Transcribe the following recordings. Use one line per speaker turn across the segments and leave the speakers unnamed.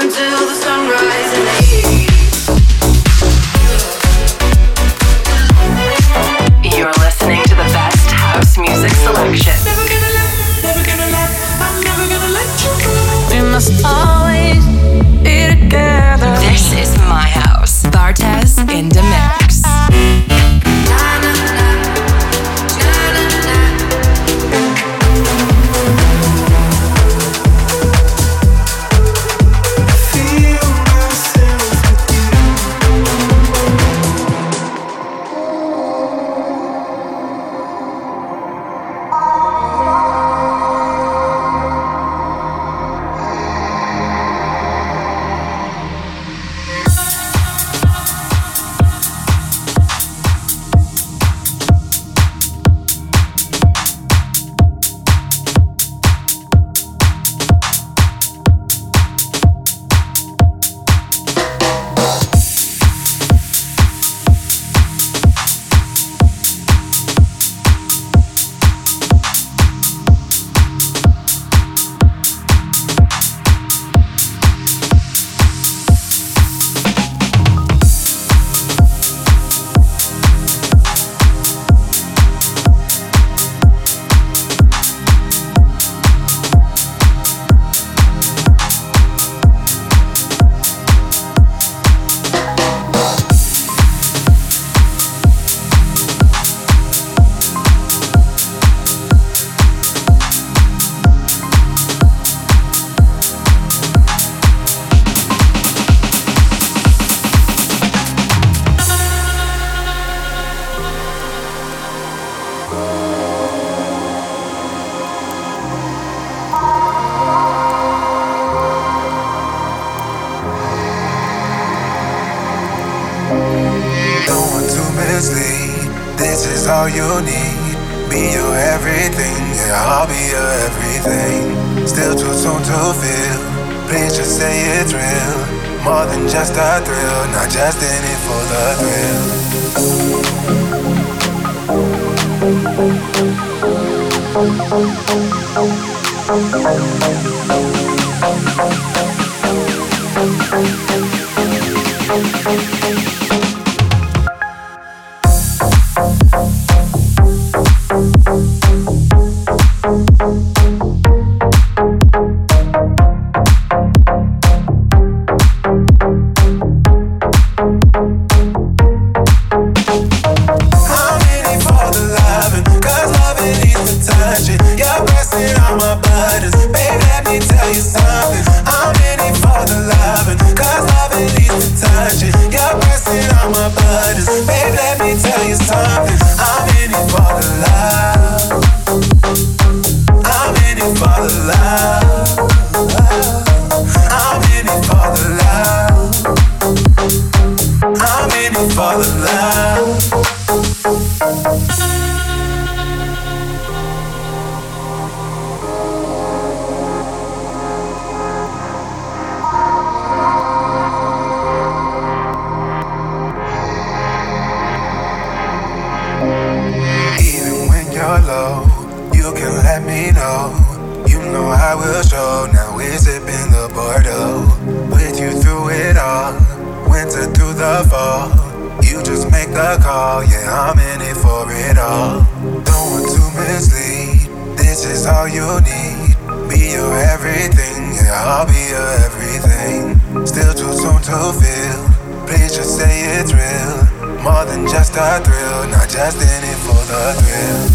until the sunrise and the.
all you need. Be your everything, yeah, I'll be your everything. Still too soon to feel. Please just say it's real. More than just a thrill, not just in it for the thrill. the call, yeah, I'm in it for it all. Don't want to mislead, this is all you need. Be your everything, yeah, I'll be your everything. Still too soon to feel, please just say it's real. More than just a thrill, not just in it for the thrill.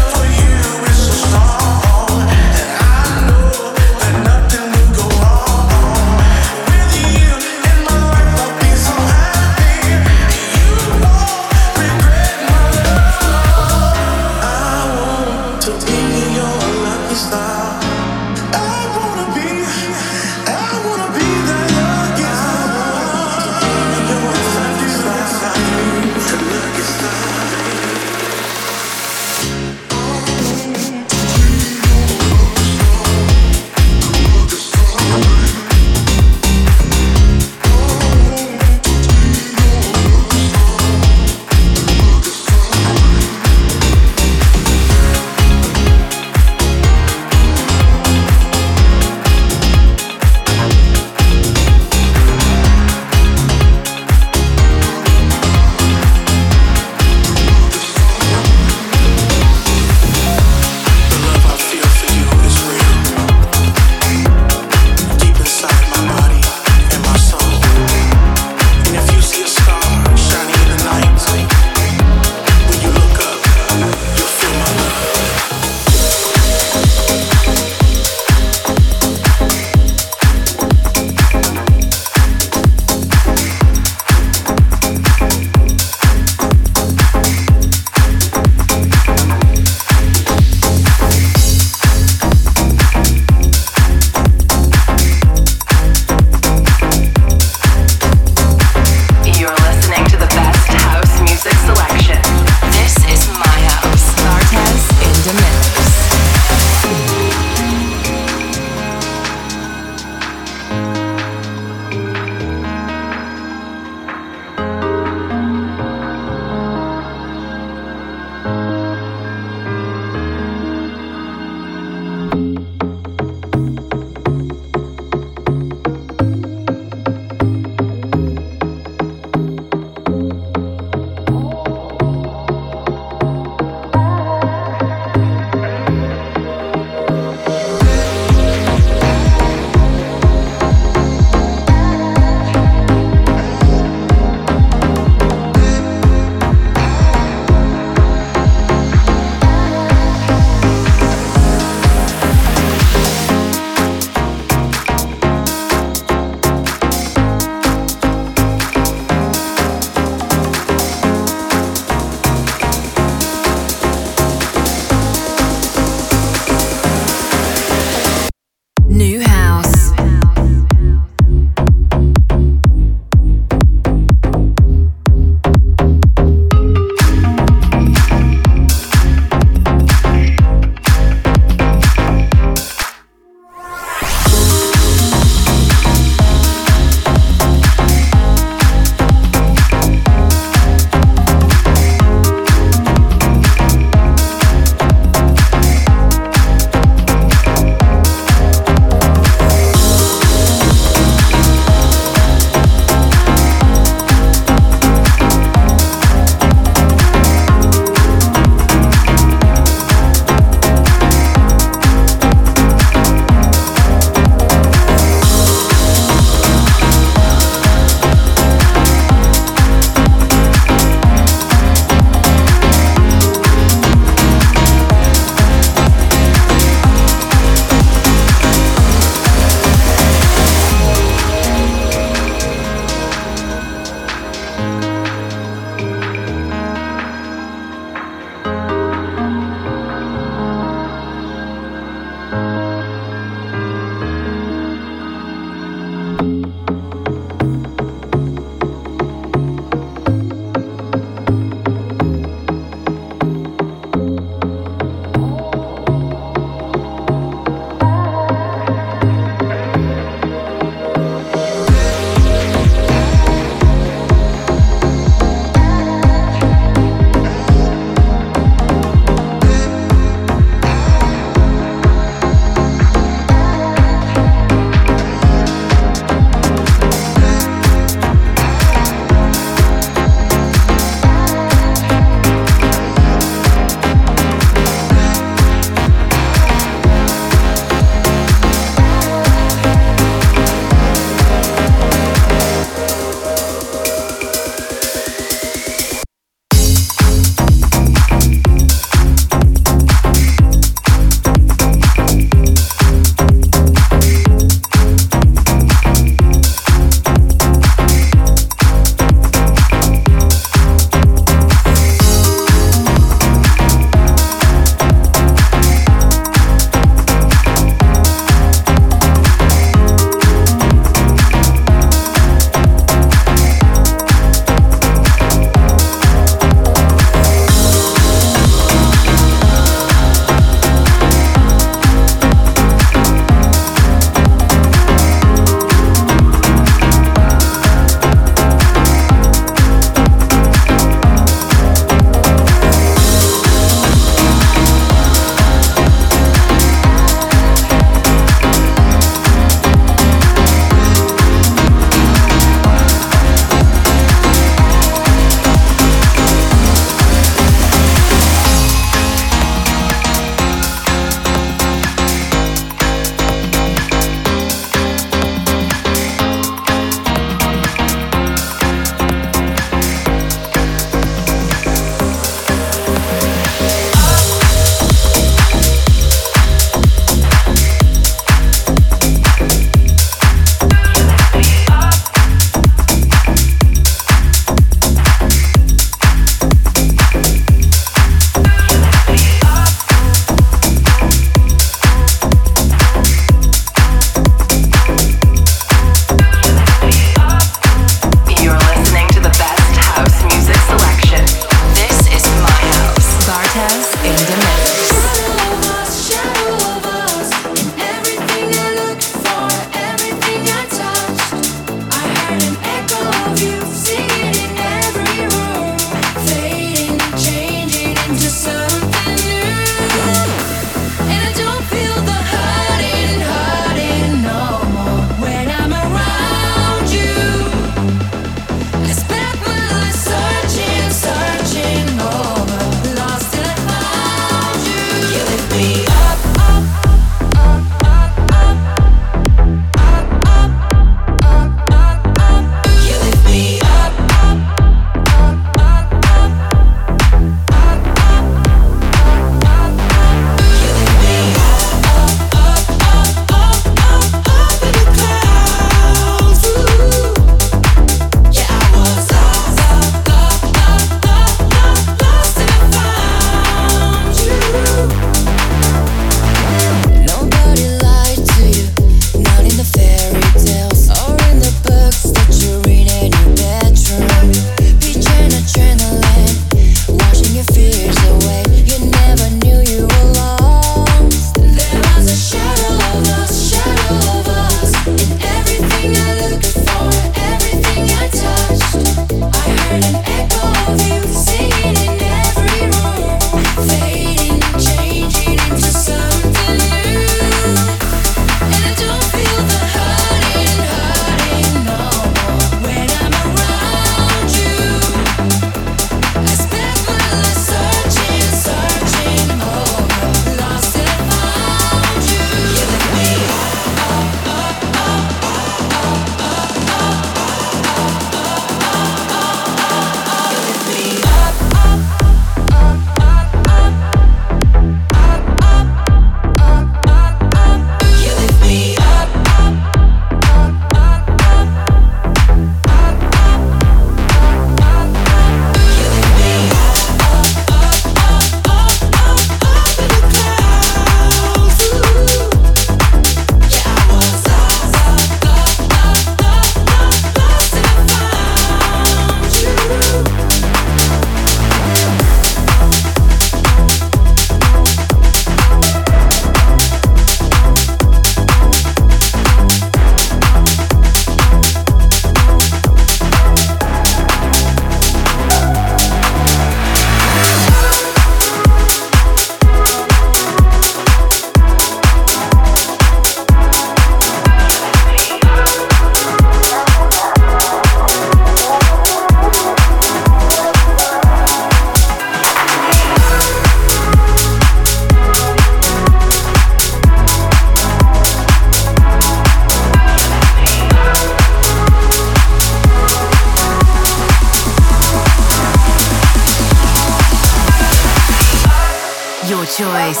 Choice.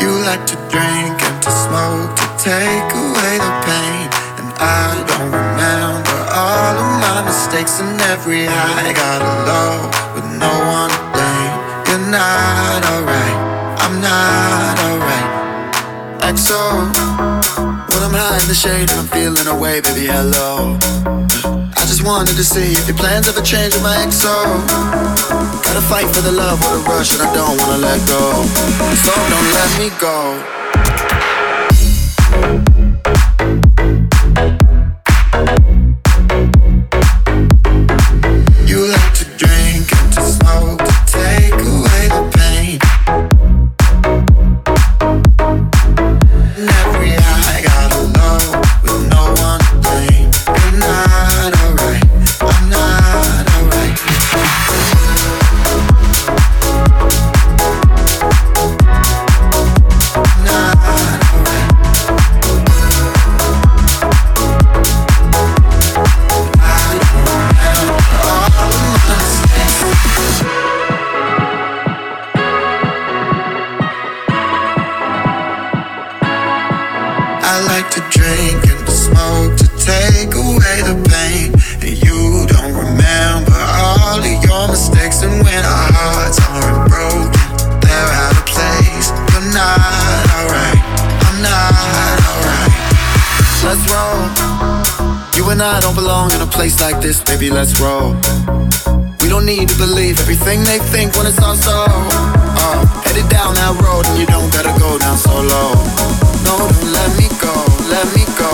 You like to drink and to smoke, to take away the pain. And I don't remember all of my mistakes and every high. I Got alone with XO, when I'm high in the shade and I'm feeling away, baby, hello. I just wanted to see if your plans ever change with my XO. Gotta fight for the love with a rush and I don't wanna let go. So don't let me go. Let's roll. We don't need to believe everything they think when it's all so. Uh, headed down that road and you don't gotta go down so low. No, don't let me go, let me go,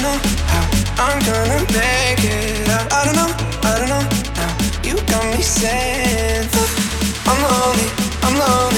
don't know how I'm gonna make it out. I don't know, I don't know Now you got me saying I'm lonely, I'm lonely.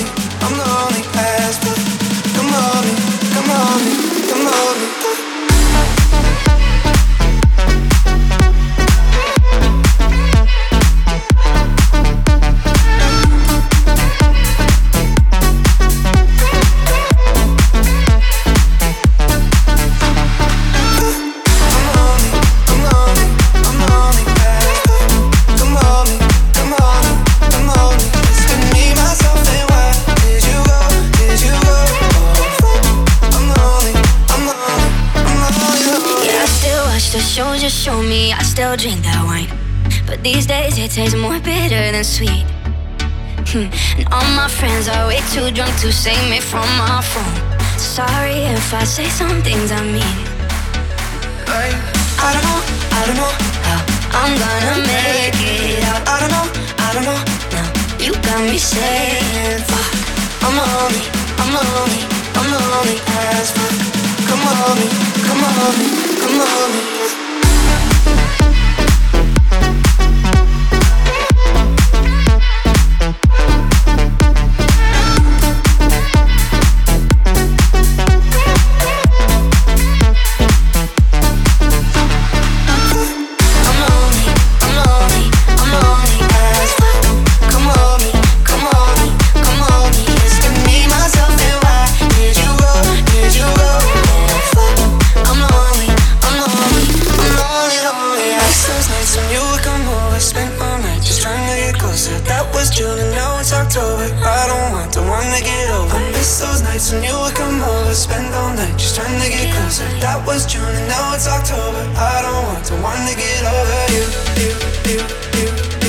To save me from my phone. Sorry if I say some things I mean.
I, I don't know, I don't know
how I'm gonna make it out.
I don't know, I don't know
now. You got me saying fuck.
I'm lonely, I'm lonely, I'm lonely as fuck. Come on me, come on me, come on miss those nights when you would come over, spend all night just trying to get closer. That was June and now it's October. I don't want to want to get over you, you, you, you.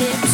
Yeah.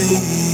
see.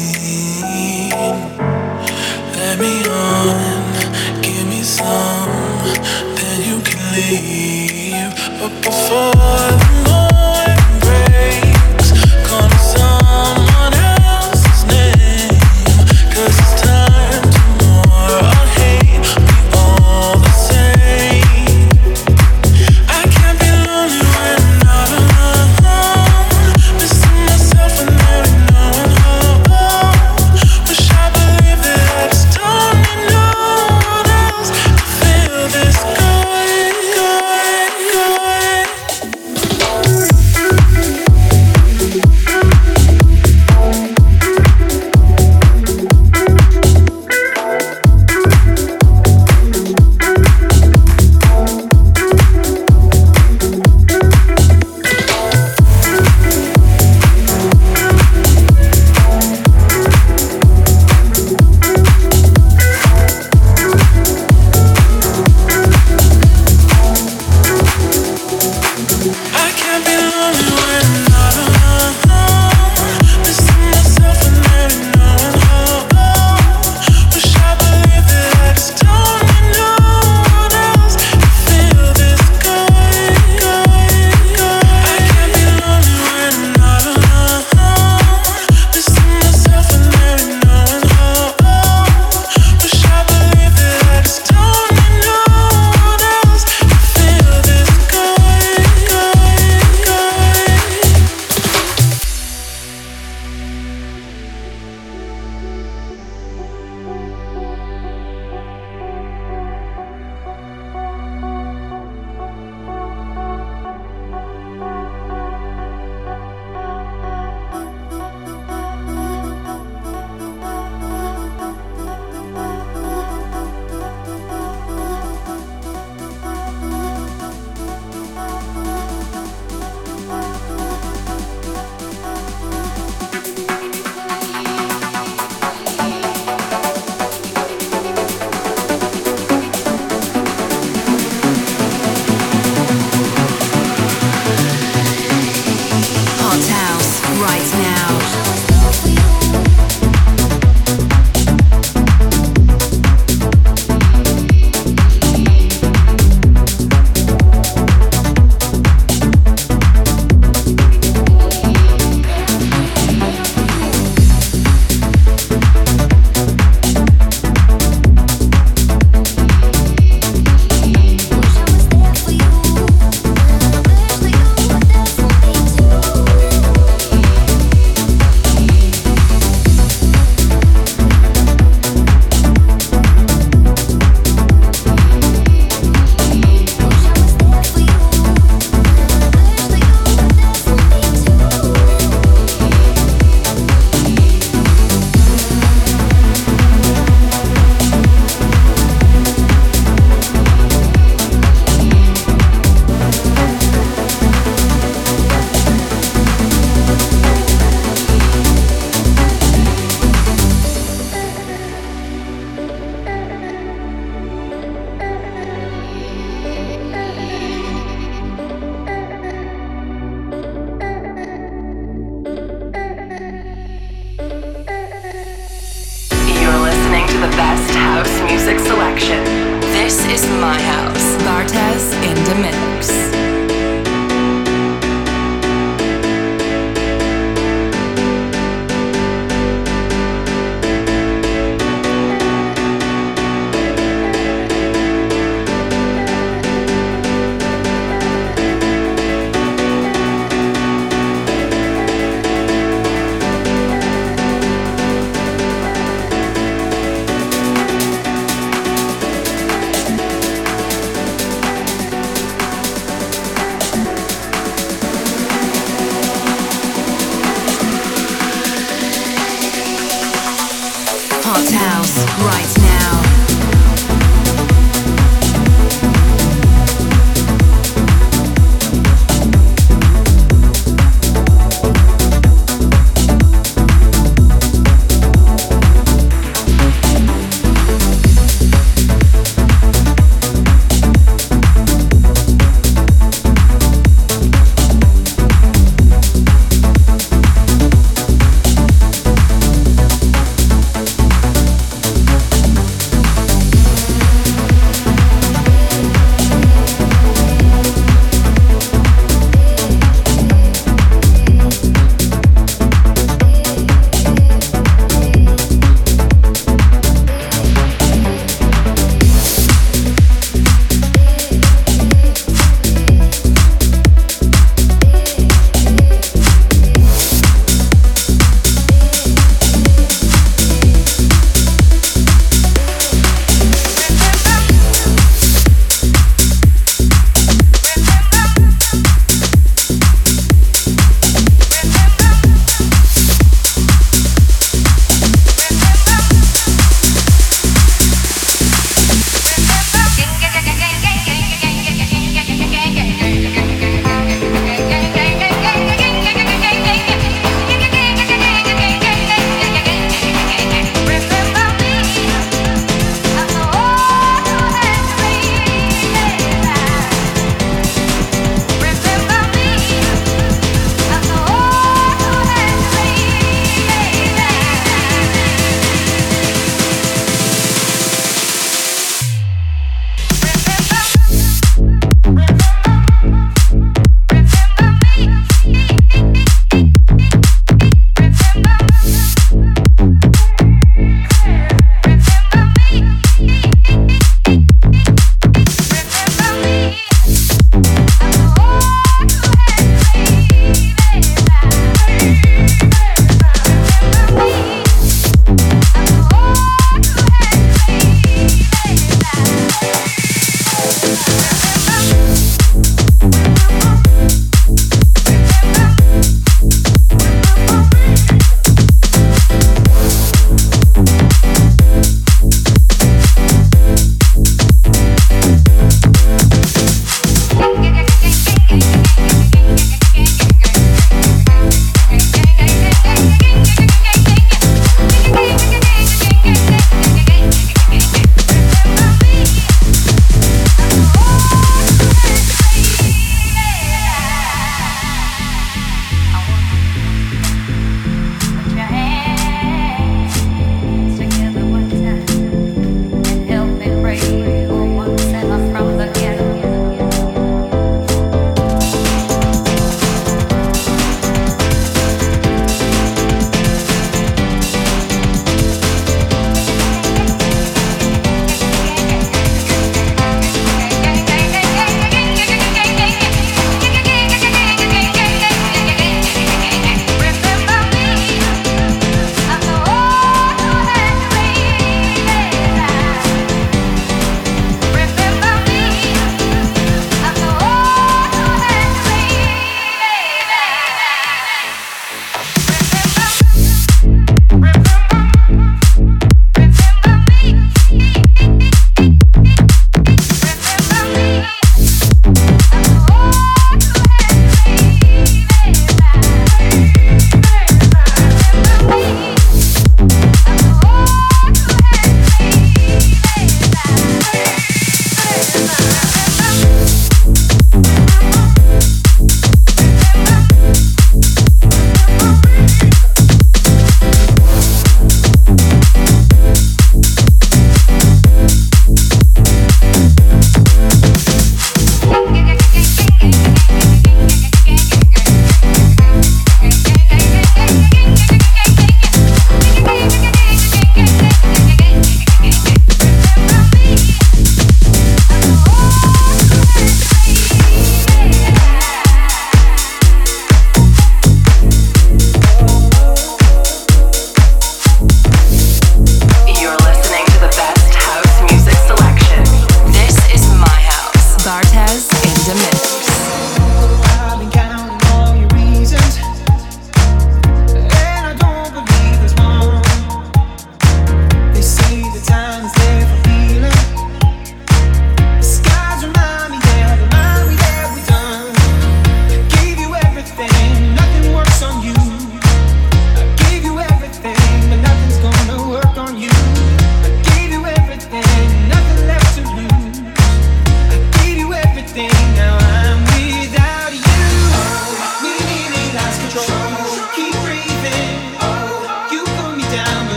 In the Mix.